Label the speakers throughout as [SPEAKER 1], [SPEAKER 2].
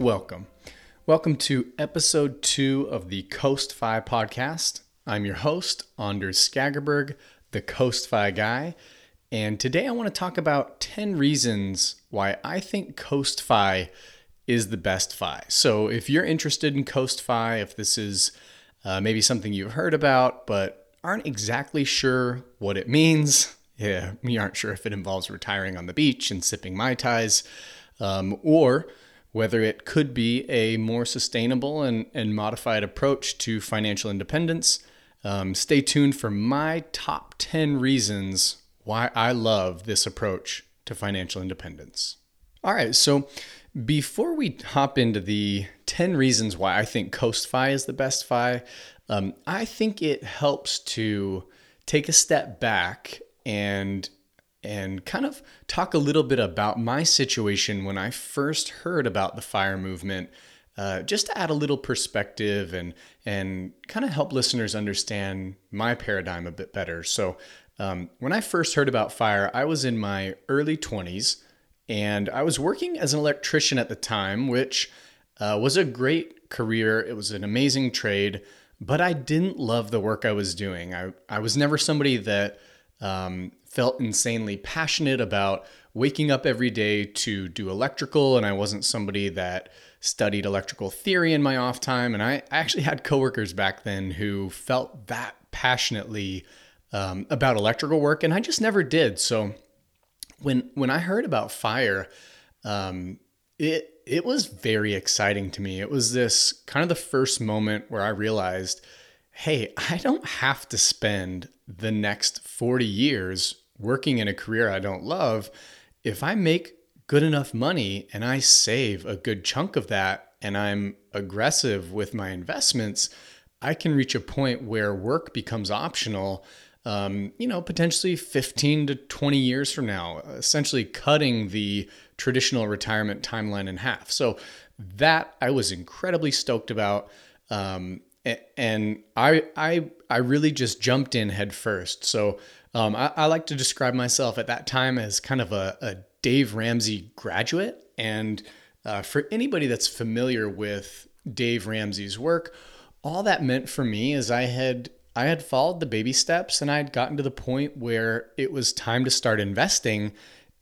[SPEAKER 1] Welcome. Welcome to episode two of the Coast Fi podcast. I'm your host, Anders Skagerberg, the Coast Fi guy. And today I want to talk about 10 reasons why I think Coast Fi is the best Fi. So if you're interested in Coast Fi, if this is uh, maybe something you've heard about but aren't exactly sure what it means, yeah, you aren't sure if it involves retiring on the beach and sipping Mai Tais, um, or whether it could be a more sustainable and, and modified approach to financial independence. Um, stay tuned for my top 10 reasons why I love this approach to financial independence. All right, so before we hop into the 10 reasons why I think Coast Fi is the best Fi, um, I think it helps to take a step back and and kind of talk a little bit about my situation when I first heard about the fire movement, uh, just to add a little perspective and and kind of help listeners understand my paradigm a bit better. So, um, when I first heard about fire, I was in my early 20s, and I was working as an electrician at the time, which uh, was a great career. It was an amazing trade, but I didn't love the work I was doing. I I was never somebody that um, felt insanely passionate about waking up every day to do electrical, and I wasn't somebody that studied electrical theory in my off time. And I actually had coworkers back then who felt that passionately um, about electrical work, and I just never did. So when when I heard about fire, um, it it was very exciting to me. It was this kind of the first moment where I realized, hey, I don't have to spend the next 40 years working in a career I don't love, if I make good enough money and I save a good chunk of that and I'm aggressive with my investments, I can reach a point where work becomes optional. Um, you know, potentially 15 to 20 years from now, essentially cutting the traditional retirement timeline in half. So that I was incredibly stoked about. Um, and I, I, I really just jumped in head first. So um, I, I, like to describe myself at that time as kind of a, a Dave Ramsey graduate. And uh, for anybody that's familiar with Dave Ramsey's work, all that meant for me is I had I had followed the baby steps and I had gotten to the point where it was time to start investing.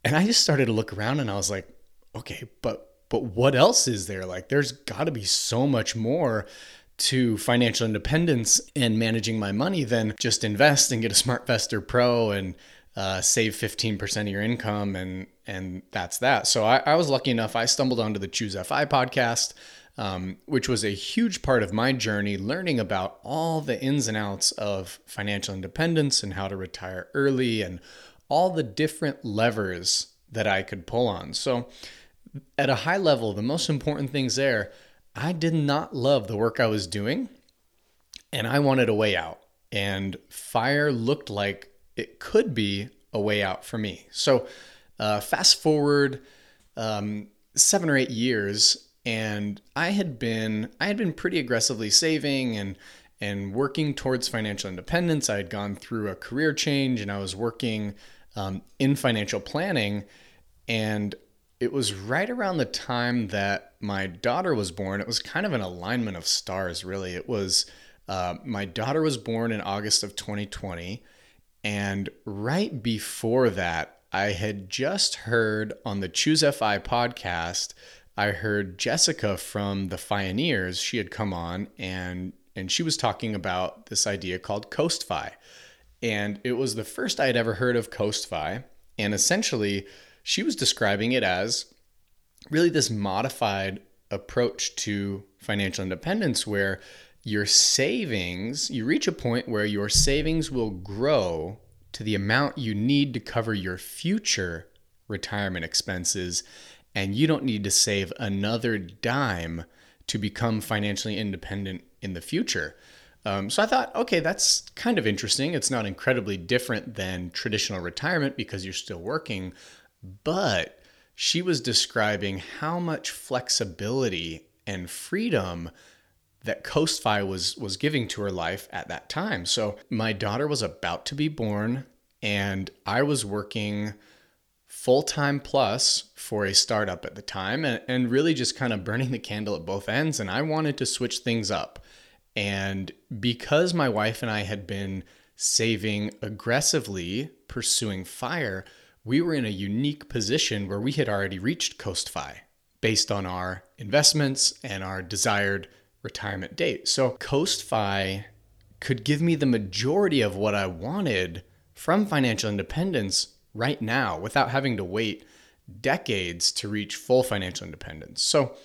[SPEAKER 1] And I just started to look around and I was like, okay, but but what else is there? Like there's got to be so much more to financial independence and managing my money than just invest and get a SmartVestor Pro and uh, save 15% of your income and and that's that. So I, I, was lucky enough. I stumbled onto the Choose FI podcast, um, which was a huge part of my journey, learning about all the ins and outs of financial independence and how to retire early and all the different levers that I could pull on. So at a high level, the most important things there I did not love the work I was doing and I wanted a way out. And fire looked like it could be a way out for me. So, uh, fast forward um, seven or eight years, and I had been I had been pretty aggressively saving and and working towards financial independence. I had gone through a career change, and I was working um, in financial planning, and it was right around the time that my daughter was born. It was kind of an alignment of stars, really. It was uh, my daughter was born in August of 2020. And right before that, I had just heard on the Choose FI podcast, I heard Jessica from the Fioneers. She had come on and and she was talking about this idea called Coast Fi. And it was the first I had ever heard of Coast Fi. And essentially, she was describing it as really this modified approach to financial independence where your savings, you reach a point where your savings will grow to the amount you need to cover your future retirement expenses, and you don't need to save another dime to become financially independent in the future. Um, so I thought, okay, that's kind of interesting. It's not incredibly different than traditional retirement because you're still working, but she was describing how much flexibility and freedom that CoastFi was was giving to her life at that time. So my daughter was about to be born and I was working full time plus for a startup at the time and, and really just kind of burning the candle at both ends. And I wanted to switch things up. And because my wife and I had been saving aggressively, pursuing fire, we were in a unique position where we had already reached CoastFi based on our investments and our desired retirement date. So CoastFi could give me the majority of what I wanted from financial independence right now without having to wait decades to reach full financial independence. So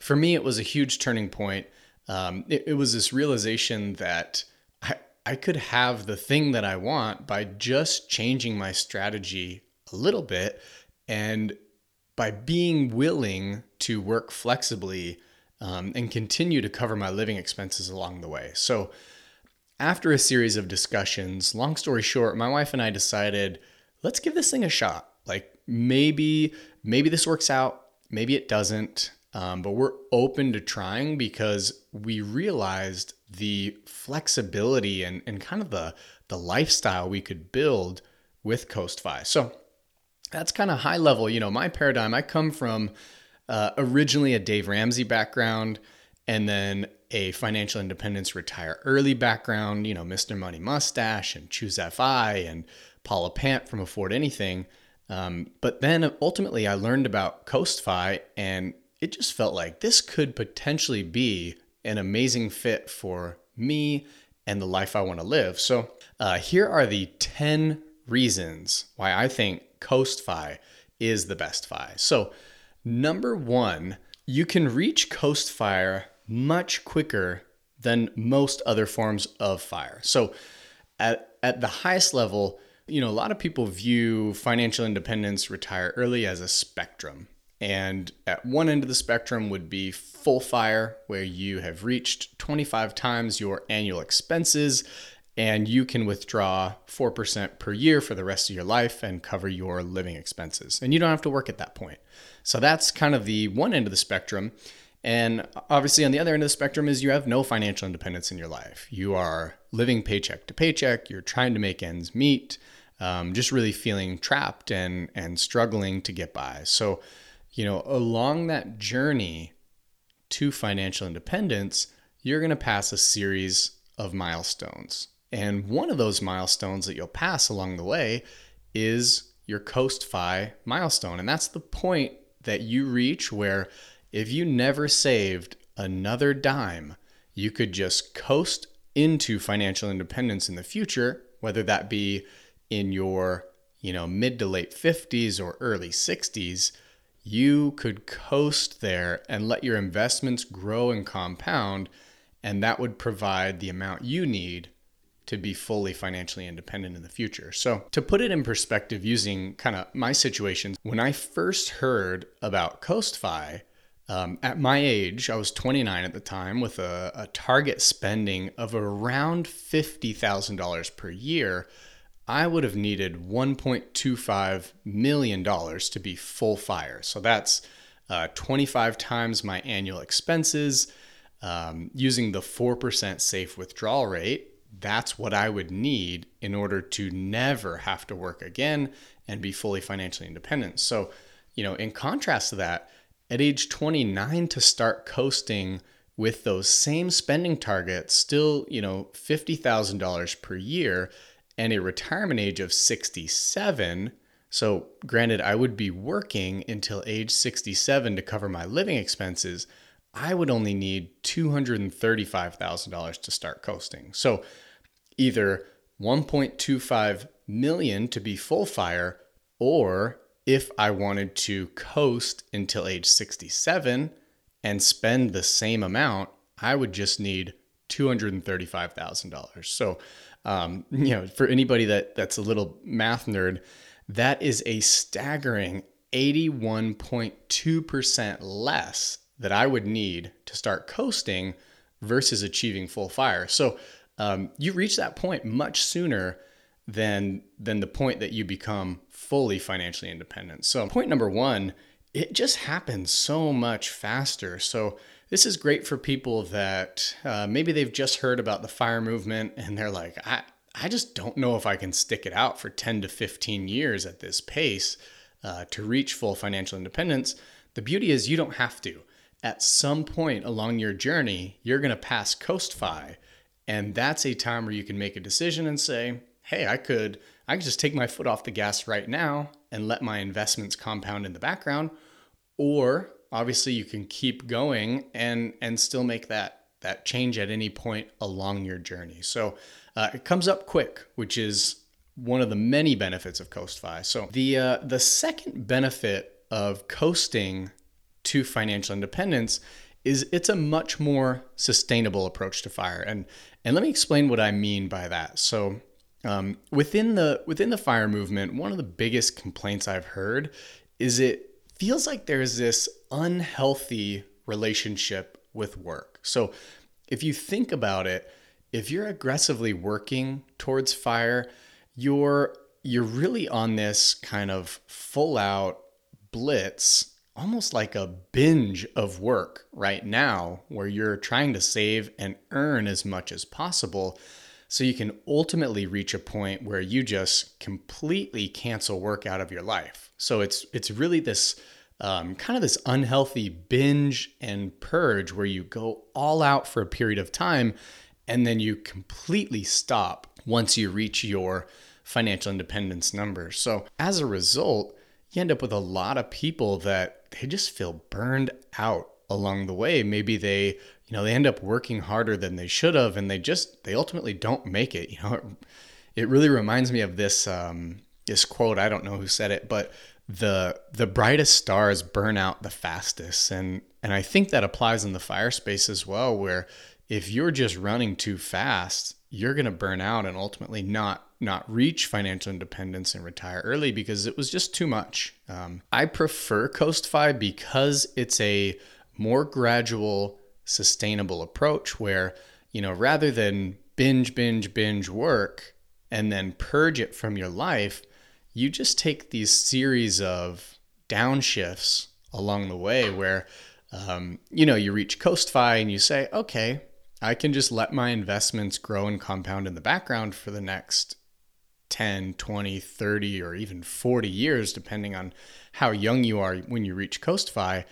[SPEAKER 1] for me, it was a huge turning point. Um, it, it was this realization that I, I could have the thing that I want by just changing my strategy a little bit and by being willing to work flexibly um, and continue to cover my living expenses along the way. So, after a series of discussions, long story short, my wife and I decided let's give this thing a shot. Like maybe maybe this works out, maybe it doesn't. Um, but we're open to trying because we realized the flexibility and, and kind of the, the lifestyle we could build with CoastFi. So that's kind of high level. You know, my paradigm, I come from uh, originally a Dave Ramsey background and then a financial independence retire early background, you know, Mr. Money Mustache and Choose FI and Paula Pant from Afford Anything. Um, but then ultimately, I learned about CoastFi, and it just felt like this could potentially be an amazing fit for me and the life I want to live. So, uh, here are the 10 reasons why I think CoastFi is the best FI. So, number one, you can reach Coast Fire much quicker than most other forms of fire. So, at, at the highest level, you know, a lot of people view financial independence, retire early as a spectrum. And at one end of the spectrum would be full fire, where you have reached 25 times your annual expenses and you can withdraw 4% per year for the rest of your life and cover your living expenses. And you don't have to work at that point. So that's kind of the one end of the spectrum. And obviously, on the other end of the spectrum is you have no financial independence in your life. You are living paycheck to paycheck. You're trying to make ends meet, um, just really feeling trapped and and struggling to get by. So, you know, along that journey to financial independence, you're going to pass a series of milestones. And one of those milestones that you'll pass along the way is your CoastFi milestone. And that's the point that you reach where if you never saved another dime, you could just coast into financial independence in the future, whether that be in your, you know, mid to late 50s or early 60s, you could coast there and let your investments grow and compound and that would provide the amount you need to be fully financially independent in the future. So, to put it in perspective using kind of my situation, when I first heard about CoastFi, um, at my age, I was 29 at the time, with a, a target spending of around $50,000 per year. I would have needed $1.25 million to be full fire. So that's uh, 25 times my annual expenses. Um, using the 4% safe withdrawal rate, that's what I would need in order to never have to work again and be fully financially independent. So, you know, in contrast to that, at age 29 to start coasting with those same spending targets, still, you know, $50,000 per year and a retirement age of 67. So, granted, I would be working until age 67 to cover my living expenses. I would only need $235,000 to start coasting. So, either 1.25 million to be full fire or if I wanted to coast until age 67 and spend the same amount, I would just need $235,000. So, um, you know, for anybody that that's a little math nerd, that is a staggering 81.2% less that I would need to start coasting versus achieving full fire. So, um, you reach that point much sooner than than the point that you become fully financially independent. So, point number 1, it just happens so much faster. So, this is great for people that uh, maybe they've just heard about the fire movement and they're like, I, I just don't know if I can stick it out for 10 to 15 years at this pace. uh, to reach full financial independence, the beauty is you don't have to. At some point along your journey, you're going to pass Coast Fi, and that's a time where you can make a decision and say, "Hey, I could I could just take my foot off the gas right now and let my investments compound in the background, or obviously you can keep going and and still make that that change at any point along your journey. So uh, it comes up quick, which is one of the many benefits of CoastFi. So the uh, the second benefit of coasting to financial independence is it's a much more sustainable approach to fire. And and let me explain what I mean by that. So um, within the within the fire movement, one of the biggest complaints I've heard is it feels like there's this unhealthy relationship with work. So if you think about it, if you're aggressively working towards fire, you're you're really on this kind of full out blitz, almost like a binge of work right now where you're trying to save and earn as much as possible so you can ultimately reach a point where you just completely cancel work out of your life. So it's it's really this um, kind of this unhealthy binge and purge where you go all out for a period of time and then you completely stop once you reach your financial independence numbers. So as a result, you end up with a lot of people that they just feel burned out along the way. Maybe they, you know, they end up working harder than they should have and they just they ultimately don't make it. You know, it, it really reminds me of this um this quote, I don't know who said it, but the the brightest stars burn out the fastest and and I think that applies in the fire space as well where if you're just running too fast you're going to burn out and ultimately not not reach financial independence and retire early because it was just too much. Um, I prefer CoastFi because it's a more gradual, sustainable approach where you know rather than binge, binge, binge work and then purge it from your life, you just take these series of downshifts along the way where um, you know you reach CoastFi and you say, okay, I can just let my investments grow and compound in the background for the next 10, 20, 30, or even 40 years, depending on how young you are when you reach CoastFi.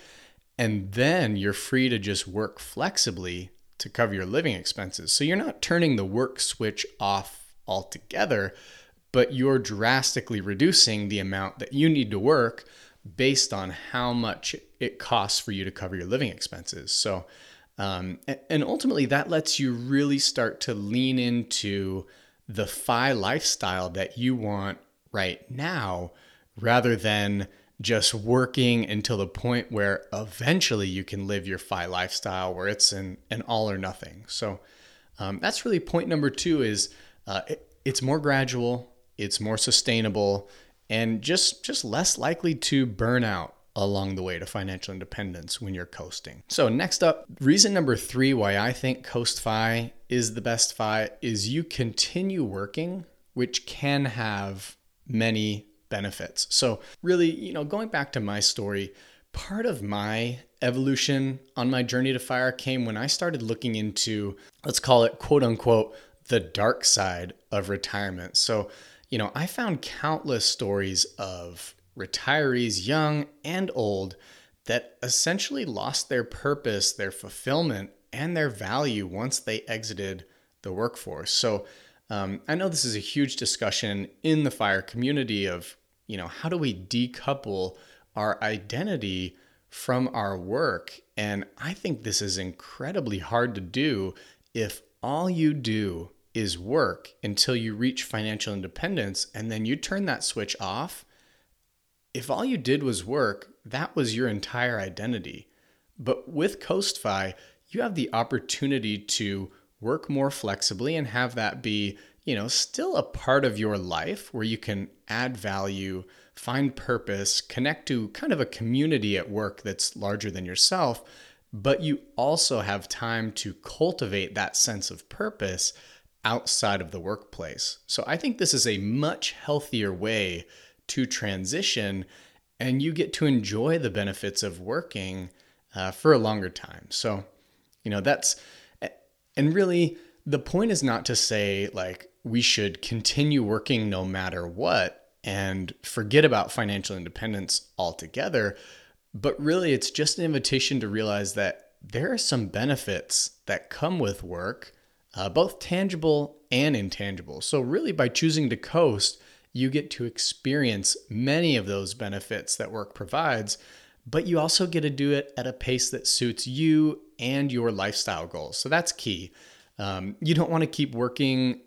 [SPEAKER 1] And then you're free to just work flexibly to cover your living expenses. So you're not turning the work switch off altogether, but you're drastically reducing the amount that you need to work based on how much it costs for you to cover your living expenses. So, um, and ultimately, that lets you really start to lean into the FI lifestyle that you want right now rather than just working until the point where eventually you can live your FI lifestyle where it's an, an all or nothing. So, um, that's really point number two is uh, it, it's more gradual it's more sustainable and just just less likely to burn out along the way to financial independence when you're coasting. So next up, reason number 3 why I think Coast Fi is the best Fi is you continue working, which can have many benefits. So really, you know, going back to my story, part of my evolution on my journey to fire came when I started looking into let's call it quote unquote the dark side of retirement. So you know, I found countless stories of retirees, young and old, that essentially lost their purpose, their fulfillment, and their value once they exited the workforce. So um, I know this is a huge discussion in the fire community of, you know, how do we decouple our identity from our work? And I think this is incredibly hard to do if all you do is work until you reach financial independence and then you turn that switch off. If all you did was work, that was your entire identity. But with CoastFi, you have the opportunity to work more flexibly and have that be, you know, still a part of your life where you can add value, find purpose, connect to kind of a community at work that's larger than yourself, but you also have time to cultivate that sense of purpose outside of the workplace. So I think this is a much healthier way to transition, and you get to enjoy the benefits of working uh, for a longer time. So, you know, that's, and really, the point is not to say like we should continue working no matter what. and forget about financial independence altogether. But really, it's just an invitation to realize that there are some benefits that come with work, uh, both tangible and intangible. So, really, by choosing to coast, you get to experience many of those benefits that work provides, but you also get to do it at a pace that suits you and your lifestyle goals. So, that's key. Um, you don't want to keep working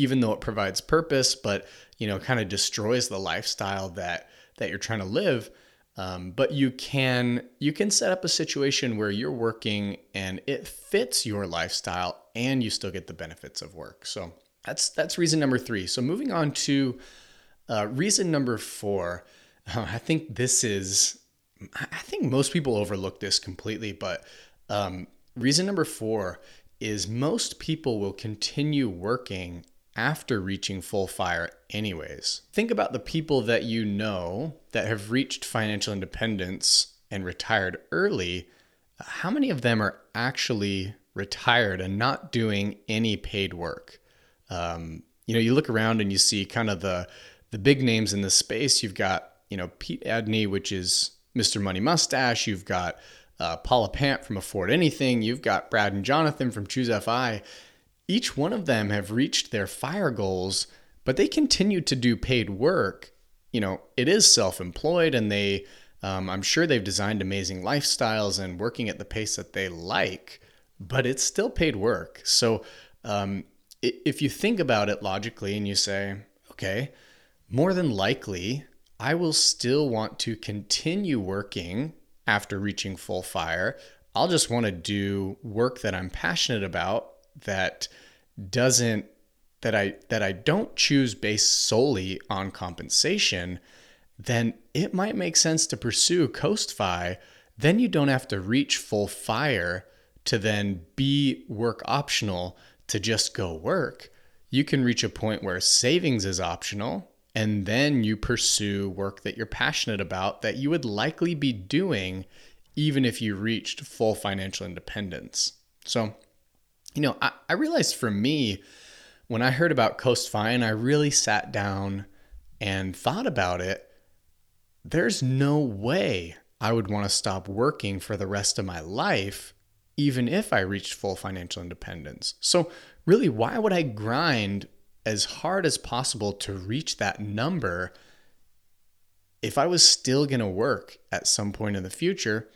[SPEAKER 1] even though it provides purpose, but you know, kind of destroys the lifestyle that that you're trying to live. Um, but you can you can set up a situation where you're working and it fits your lifestyle, and you still get the benefits of work. So that's that's reason number three. So moving on to uh, reason number four, uh, I think this is I think most people overlook this completely, but um, reason number four is most people will continue working after reaching full fire, anyways. Think about the people that you know that have reached financial independence and retired early. How many of them are actually retired and not doing any paid work? Um, you know, you look around and you see kind of the the big names in this space. You've got you know Pete Adeney, which is Mr. Money Mustache. You've got uh, Paula Pant from Afford Anything. You've got Brad and Jonathan from Choose FI each one of them have reached their fire goals, but they continue to do paid work. You know, it is self employed and they, um, I'm sure they've designed amazing lifestyles and working at the pace that they like, but it's still paid work. So um, if you think about it logically and you say, okay, more than likely, I will still want to continue working after reaching full fire. I'll just want to do work that I'm passionate about that doesn't that I that I don't choose based solely on compensation, then it might make sense to pursue coast CoastFi. Then you don't have to reach full fire to then be work optional to just go work. You can reach a point where savings is optional and then you pursue work that you're passionate about that you would likely be doing even if you reached full financial independence. So you know, I, I realized for me, when I heard about Coast Fine, I really sat down and thought about it, there's no way I would want to stop working for the rest of my life, even if I reached full financial independence. So, really, why would I grind as hard as possible to reach that number if I was still going to work at some point in the future?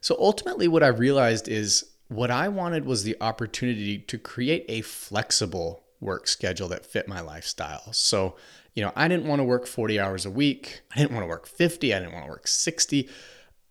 [SPEAKER 1] So, ultimately, what I realized is what I wanted was the opportunity to create a flexible work schedule that fit my lifestyle. So, you know, I didn't want to work 40 hours a week. I didn't want to work 50. I didn't want to work 60.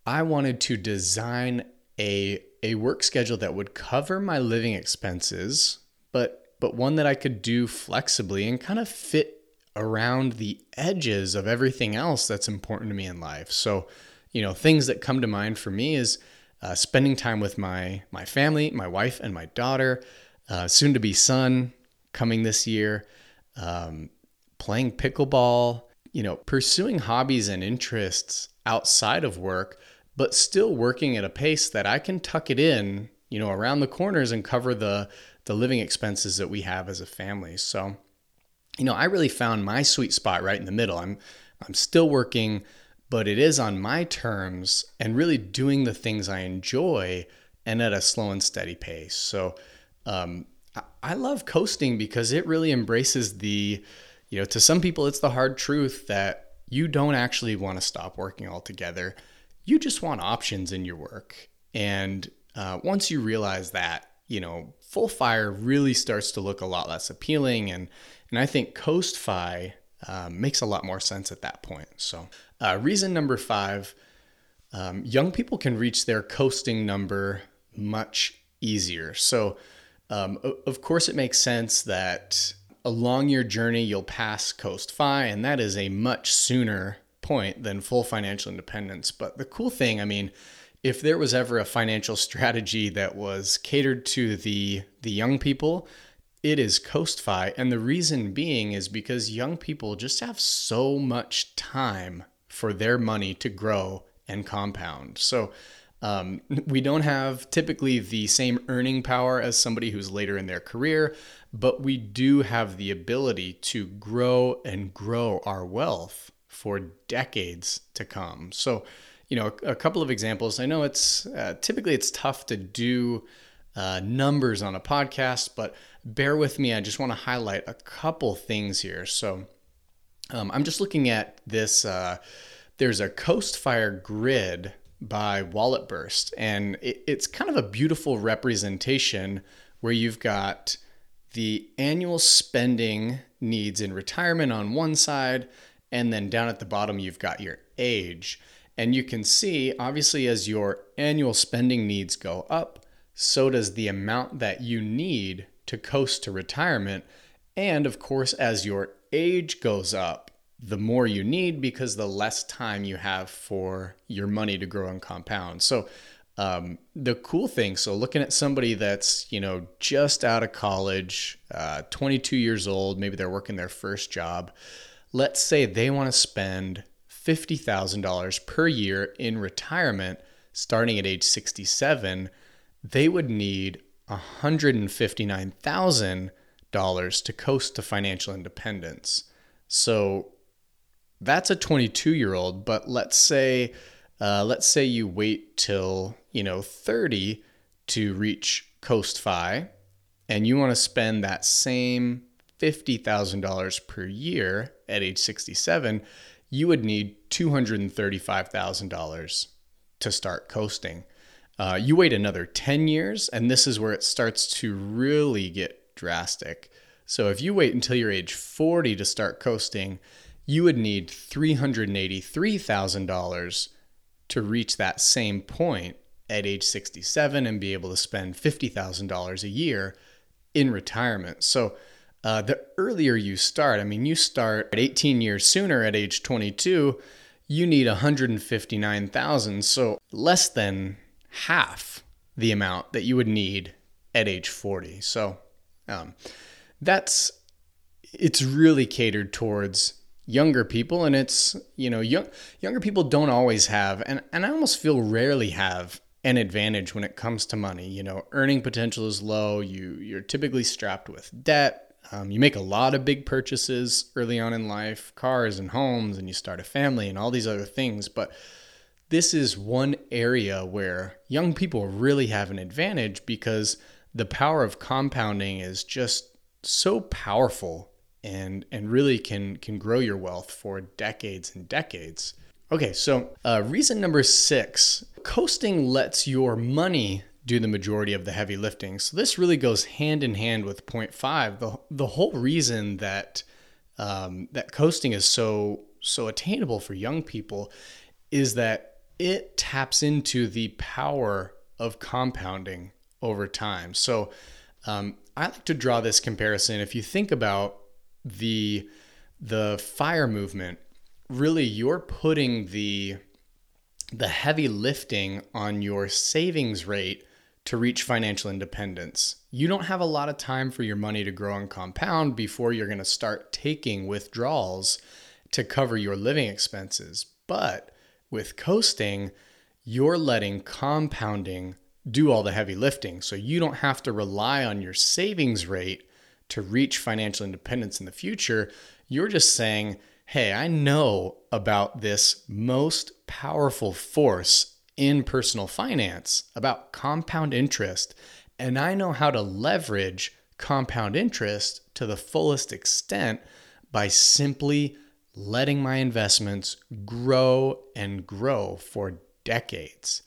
[SPEAKER 1] I wanted to design a a work schedule that would cover my living expenses, but but one that I could do flexibly and kind of fit around the edges of everything else that's important to me in life. So, you know, things that come to mind for me is uh, spending time with my my family, my wife and my daughter, uh, soon to be son coming this year, um, playing pickleball, you know, pursuing hobbies and interests outside of work, but still working at a pace that I can tuck it in, you know, around the corners and cover the the living expenses that we have as a family. So, you know, I really found my sweet spot right in the middle. I'm I'm still working but it is on my terms and really doing the things I enjoy and at a slow and steady pace. So um, I love coasting because it really embraces the, you know, to some people, it's the hard truth that you don't actually want to stop working altogether. You just want options in your work. And uh, once you realize that, you know, full fire really starts to look a lot less appealing. And, and I think CoastFi um, makes a lot more sense at that point. So uh, reason number five um, young people can reach their coasting number much easier. So, um, of course, it makes sense that along your journey, you'll pass CoastFi, and that is a much sooner point than full financial independence. But the cool thing, I mean, if there was ever a financial strategy that was catered to the the young people, it is CoastFi. And the reason being is because young people just have so much time for their money to grow and compound. So, Um, we don't have typically the same earning power as somebody who's later in their career, but we do have the ability to grow and grow our wealth for decades to come. So, you know, a, a couple of examples. I know it's uh, typically it's tough to do uh, numbers on a podcast, but bear with me. I just want to highlight a couple things here. So, um, I'm just looking at this. Uh, there's a Coast Fire grid by Wallet Burst, and it, it's kind of a beautiful representation where you've got the annual spending needs in retirement on one side, and then down at the bottom, you've got your age. And you can see, obviously, as your annual spending needs go up, so does the amount that you need to coast to retirement. And of course, as your age goes up, the more you need because the less time you have for your money to grow and compound. So, um, the cool thing so looking at somebody that's you know just out of college uh, 22 years old maybe they're working their first job let's say they want to spend $50000 per year in retirement starting at age 67 they would need $159000 to coast to financial independence. So that's a 22 year old, but let's say uh, let's say you wait till you know 30 to reach Coast Fi, and you want to spend that same fifty thousand dollars per year at age 67, you would need two hundred and thirty-five thousand dollars to start coasting. Uh, you wait another 10 years, and this is where it starts to really get drastic. So if you wait until you're age 40 to start coasting, you would need $383,000 to reach that same point at age 67 and be able to spend $50,000 a year in retirement. So, uh, the earlier you start, I mean, you start at 18 years sooner at age 22, you need 159,000. So, less than half the amount that you would need at age 40. So, um, that's it's really catered towards younger people and it's you know young, younger people don't always have and, and i almost feel rarely have an advantage when it comes to money you know earning potential is low you you're typically strapped with debt um, you make a lot of big purchases early on in life cars and homes and you start a family and all these other things but this is one area where young people really have an advantage because the power of compounding is just so powerful and and really can can grow your wealth for decades and decades. Okay, so uh, reason number six: coasting lets your money do the majority of the heavy lifting. So this really goes hand in hand with point five. The the whole reason that um, that coasting is so so attainable for young people is that it taps into the power of compounding over time. So um, I like to draw this comparison. If you think about the the fire movement really you're putting the the heavy lifting on your savings rate to reach financial independence. You don't have a lot of time for your money to grow and compound before you're going to start taking withdrawals to cover your living expenses. But with coasting, you're letting compounding do all the heavy lifting. So you don't have to rely on your savings rate to reach financial independence in the future. You're just saying, hey, I know about this most powerful force in personal finance, about compound interest, and I know how to leverage compound interest to the fullest extent by simply letting my investments grow and grow for decades.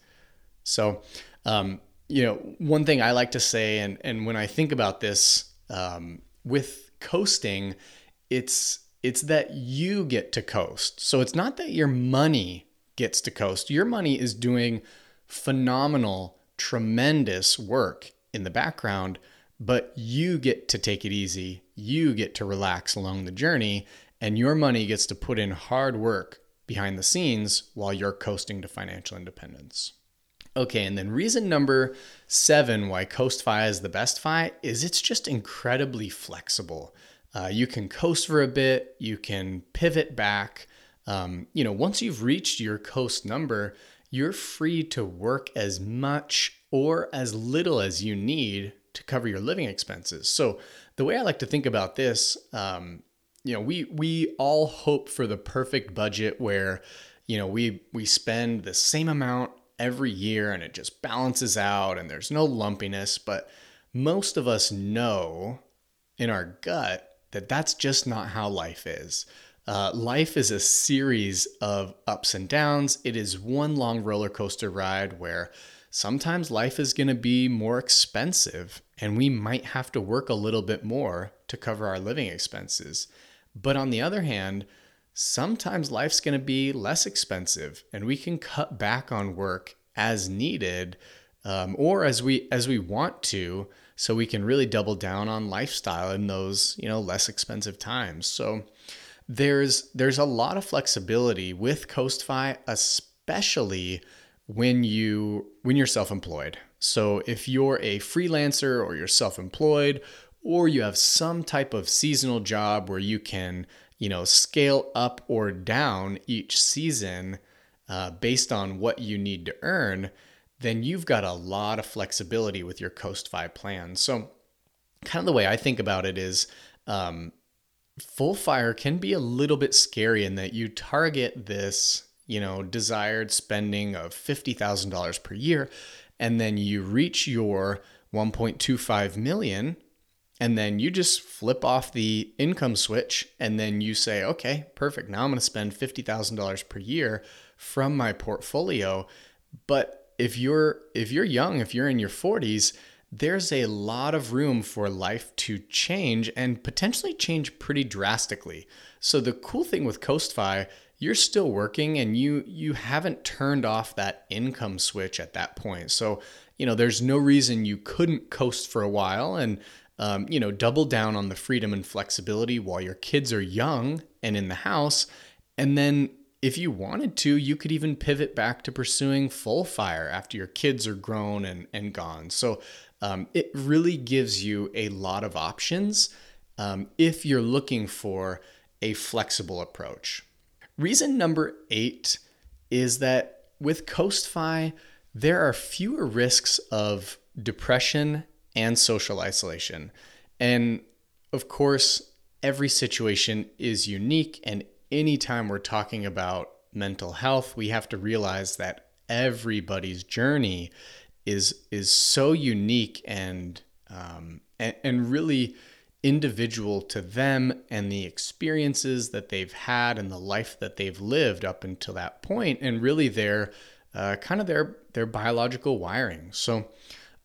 [SPEAKER 1] So, um, you know, one thing I like to say, and, and when I think about this, um, with coasting, it's it's that you get to coast. So it's not that your money gets to coast. Your money is doing phenomenal, tremendous work in the background, but you get to take it easy. You get to relax along the journey, and your money gets to put in hard work behind the scenes while you're coasting to financial independence. Okay, and then reason number seven why Coast Fi is the best Fi is it's just incredibly flexible. Uh, you can coast for a bit, you can pivot back. Um, you know, once you've reached your coast number, you're free to work as much or as little as you need to cover your living expenses. So the way I like to think about this, um, you know, we we all hope for the perfect budget where, you know, we we spend the same amount every year and it just balances out and there's no lumpiness. But most of us know in our gut that that's just not how life is. Uh, life is a series of ups and downs. It is one long roller coaster ride where sometimes life is going to be more expensive and we might have to work a little bit more to cover our living expenses. But on the other hand, sometimes life's going to be less expensive and we can cut back on work as needed um, or as we as we want to so we can really double down on lifestyle in those you know less expensive times so there's there's a lot of flexibility with coastfi especially when you when you're self-employed. So if you're a freelancer or you're self-employed or you have some type of seasonal job where you can, you know, scale up or down each season uh, based on what you need to earn, then you've got a lot of flexibility with your CoastFi plan. So, kind of the way I think about it is um, full fire can be a little bit scary in that you target this you know, desired spending of $50,000 per year and then you reach your 1.25 million and then you just flip off the income switch and then you say, "Okay, perfect. Now I'm going to spend $50,000 per year from my portfolio." But if you're if you're young, if you're in your 40s, there's a lot of room for life to change and potentially change pretty drastically. So the cool thing with CoastFi you're still working and you you haven't turned off that income switch at that point. So, you know, there's no reason you couldn't coast for a while and um, you know, double down on the freedom and flexibility while your kids are young and in the house. And then if you wanted to, you could even pivot back to pursuing full fire after your kids are grown and, and gone. So um, it really gives you a lot of options um, if you're looking for a flexible approach. Reason number eight is that with CoastFi, there are fewer risks of depression and social isolation. And of course, every situation is unique. And anytime we're talking about mental health, we have to realize that everybody's journey is is so unique and um, and, and really individual to them and the experiences that they've had and the life that they've lived up until that point, and really their uh, kind of their their biological wiring. So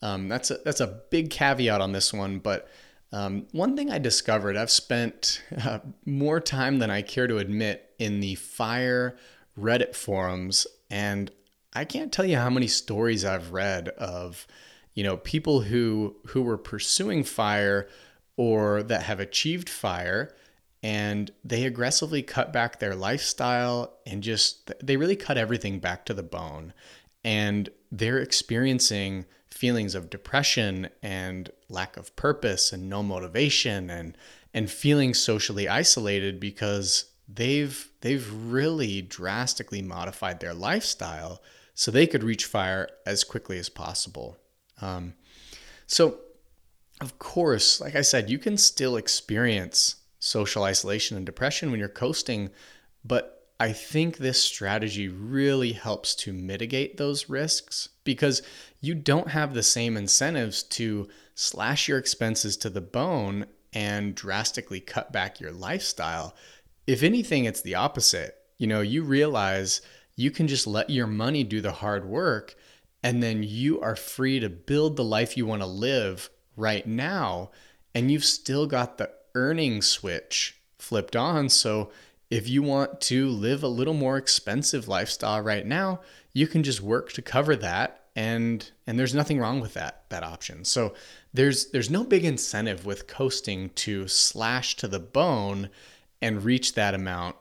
[SPEAKER 1] um, that's a that's a big caveat on this one, but. Um, one thing I discovered, I've spent uh, more time than I care to admit in the fire Reddit forums, and I can't tell you how many stories I've read of, you know, people who who were pursuing fire or that have achieved fire and they aggressively cut back their lifestyle and just they really cut everything back to the bone. And they're experiencing feelings of depression and lack of purpose and no motivation and and feeling socially isolated because they've they've really drastically modified their lifestyle so they could reach fire as quickly as possible um, so of course, like I said, you can still experience social isolation and depression when you're coasting, but I think this strategy really helps to mitigate those risks because you don't have the same incentives to slash your expenses to the bone and drastically cut back your lifestyle. If anything, it's the opposite. You know, you realize you can just let your money do the hard work and then you are free to build the life you want to live right now and you've still got the earning switch flipped on. So if you want to live a little more expensive lifestyle right now, you can just work to cover that and and there's nothing wrong with that that option. So there's there's no big incentive with coasting to slash to the bone and reach that amount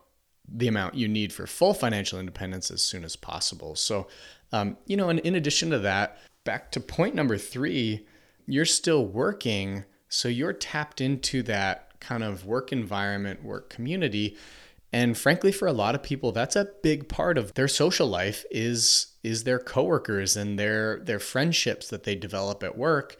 [SPEAKER 1] the amount you need for full financial independence as soon as possible. So um, you know, and in addition to that, back to point number three, you're still working, so you're tapped into that kind of work environment, work community. And frankly, for a lot of people, that's a big part of their social life is is their coworkers and their their friendships that they develop at work.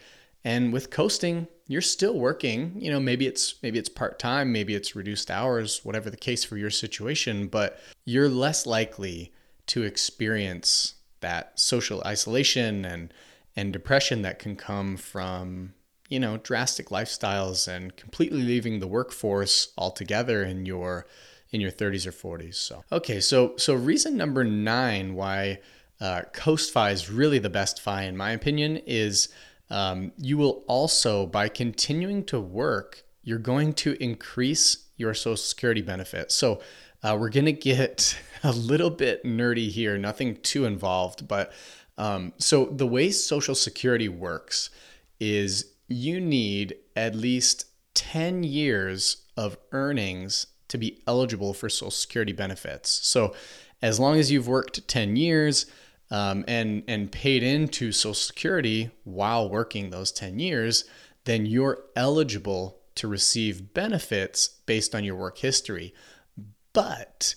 [SPEAKER 1] And with coasting, you're still working. You know, maybe it's maybe it's part-time, maybe it's reduced hours, whatever the case for your situation, but you're less likely to experience that social isolation and and depression that can come from you know drastic lifestyles and completely leaving the workforce altogether in your in your 30s or 40s so okay so so reason number nine why uh, coast fi is really the best fi in my opinion is um, you will also by continuing to work you're going to increase your social security benefit so uh, we're going to get a little bit nerdy here nothing too involved but um, so the way social security works is you need at least 10 years of earnings to be eligible for Social Security benefits. So, as long as you've worked 10 years um, and, and paid into Social Security while working those 10 years, then you're eligible to receive benefits based on your work history. But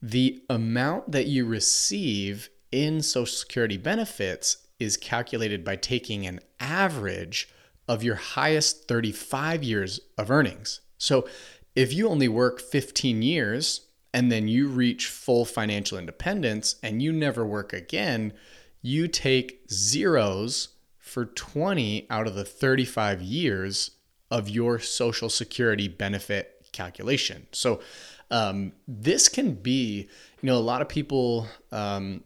[SPEAKER 1] the amount that you receive in Social Security benefits is calculated by taking an average of your highest 35 years of earnings. So if you only work 15 years and then you reach full financial independence and you never work again, you take zeros for 20 out of the 35 years of your Social Security benefit calculation. So, um, this can be, you know, a lot of people, um,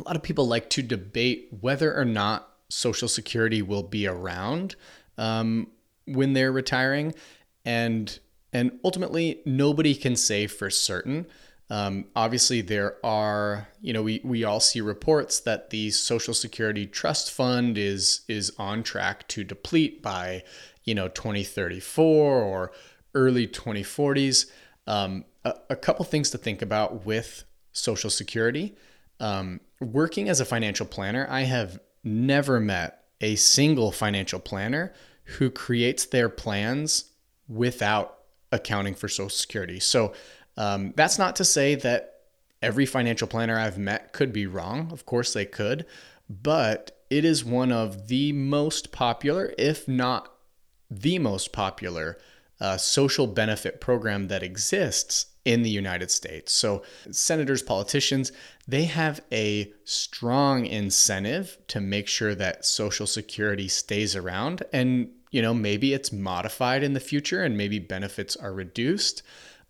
[SPEAKER 1] a lot of people like to debate whether or not Social Security will be around um, when they're retiring, and and ultimately nobody can say for certain. Um, obviously, there are you know we we all see reports that the Social Security Trust Fund is is on track to deplete by you know 2034 or early 2040s. Um, a, a couple things to think about with Social Security. Um, working as a financial planner, I have never met a single financial planner who creates their plans without accounting for Social Security. So um, that's not to say that every financial planner I've met could be wrong. Of course, they could, but it is one of the most popular, if not the most popular, uh, social benefit program that exists in the United States. So, senators, politicians, they have a strong incentive to make sure that Social Security stays around. And, you know, maybe it's modified in the future and maybe benefits are reduced.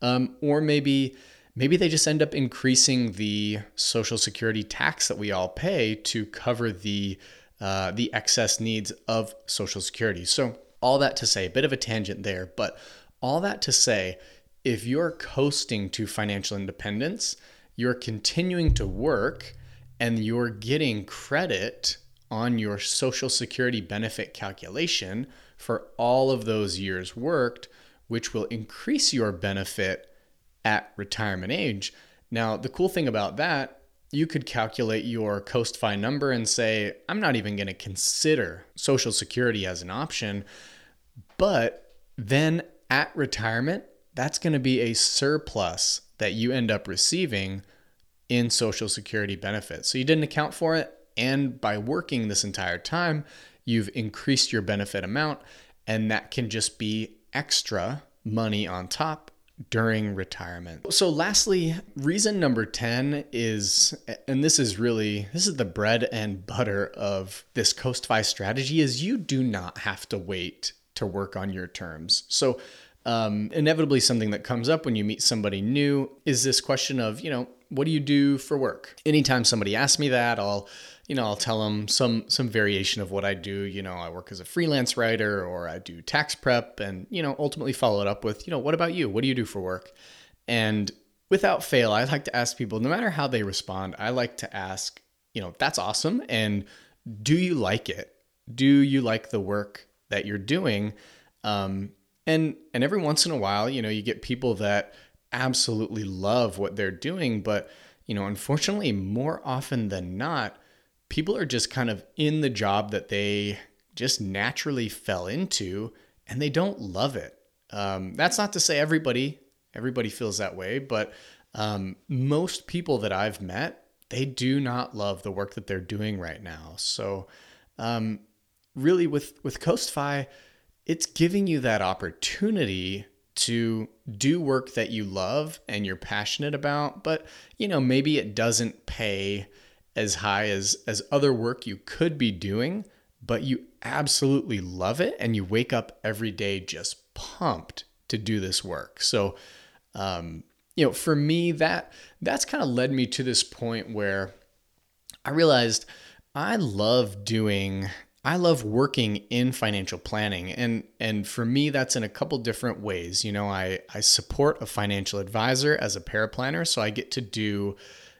[SPEAKER 1] Um, or maybe maybe they just end up increasing the social security tax that we all pay to cover the uh, the excess needs of social security so all that to say a bit of a tangent there but all that to say if you're coasting to financial independence, you're continuing to work and you're getting credit on your Social Security benefit calculation for all of those years worked, which will increase your benefit at retirement age. Now, the cool thing about that, you could calculate your CoastFi number and say, I'm not even going to consider Social Security as an option. But then at retirement, that's going to be a surplus that you end up receiving in Social Security benefits. So you didn't account for it. And by working this entire time, you've increased your benefit amount. And that can just be extra money on top during retirement. So lastly, reason number 10 is and this is really this is the bread and butter of this CoastFi strategy is you do not have to wait to work on your terms. So um, inevitably something that comes up when you meet somebody new is this question of, you know, what do you do for work? Anytime somebody asks me that, I'll, you know, I'll tell them some some variation of what I do. You know, I work as a freelance writer or I do tax prep, and you know, ultimately follow it up with, you know, what about you? What do you do for work? And without fail, I like to ask people, no matter how they respond, I like to ask, you know, that's awesome, and do you like it? Do you like the work that you're doing? Um, and and every once in a while, you know, you get people that absolutely love what they're doing, but you know, unfortunately, more often than not, people are just kind of in the job that they just naturally fell into and they don't love it. Um, that's not to say everybody everybody feels that way, but um, most people that I've met, they do not love the work that they're doing right now. So, um, really, with with CoastFi, it's giving you that opportunity to do work that you love and you're passionate about, but you know maybe it doesn't pay as high as as other work you could be doing, but you absolutely love it and you wake up every day just pumped to do this work. So, um, you know, for me, that that's kind of led me to this point where I realized I love doing I love working in financial planning and and for me that's in a couple different ways. You know, I I support a financial advisor as a paraplanner so I get to do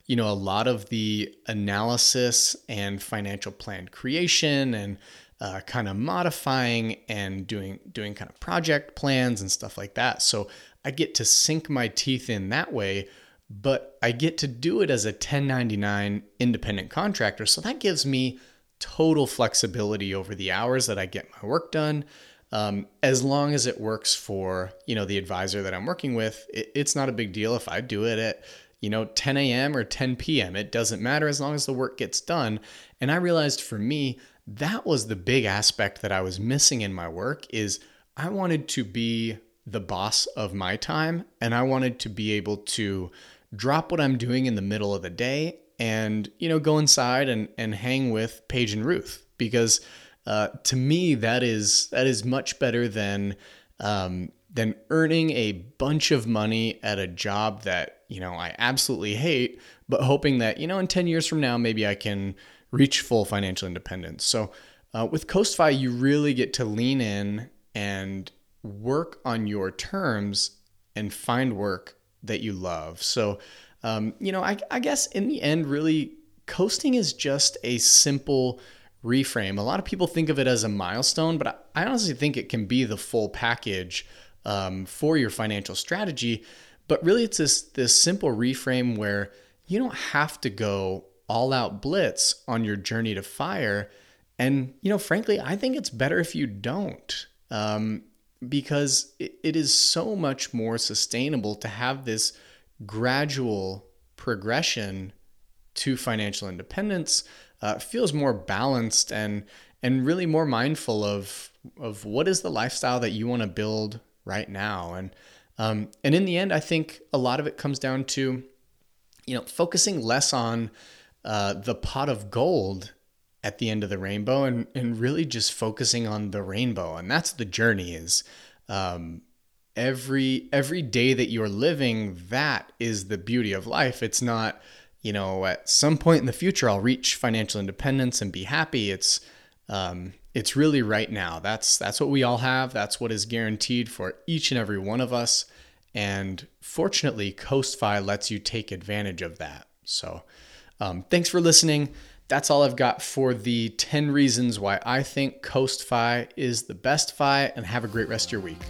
[SPEAKER 1] you know a lot of the analysis and financial plan creation and uh, kind of modifying and doing doing kind of project plans and stuff like that. So I get to sink my teeth in that way, but I get to do it as a 1099 independent contractor. So that gives me total flexibility over the hours that I get my work done. Um, as long as it works for you know the advisor that I'm working with, it, it's not a big deal if I do it at you know 10 a.m. or 10 p.m. It doesn't matter as long as the work gets done. And I realized for me that was the big aspect that I was missing in my work is I wanted to be the boss of my time and I wanted to be able to drop what I'm doing in the middle of the day and you know go inside and and hang with Paige and Ruth because uh, to me that is that is much better than um, than earning a bunch of money at a job that you know I absolutely hate, but hoping that you know in ten years from now maybe I can reach full financial independence. So uh, with CoastFi, you really get to lean in and work on your terms and find work that you love. So, um, you know, I, I guess in the end, really, coasting is just a simple reframe. A lot of people think of it as a milestone, but I honestly think it can be the full package um, for your financial strategy. But really, it's this this simple reframe where you don't have to go all out blitz on your journey to fire. And, you know, frankly, I think it's better if you don't um, because it, it is so much more sustainable to have this gradual progression to financial independence. Uh, feels more balanced and and really more mindful of of what is the lifestyle that you want to build right now and um, and in the end i think a lot of it comes down to you know focusing less on uh, the pot of gold at the end of the rainbow and, and really just focusing on the rainbow. And that's the journey is um, every every day that you're living, that is the beauty of life. It's not, you know, at some point in the future I'll reach financial independence and be happy. It's um, it's really right now. That's that's what we all have. That's what is guaranteed for each and every one of us. And fortunately, CoastFi lets you take advantage of that. So um, thanks for listening. That's all I've got for the 10 reasons why I think CoastFi is the best Fi, and have a great rest of your week.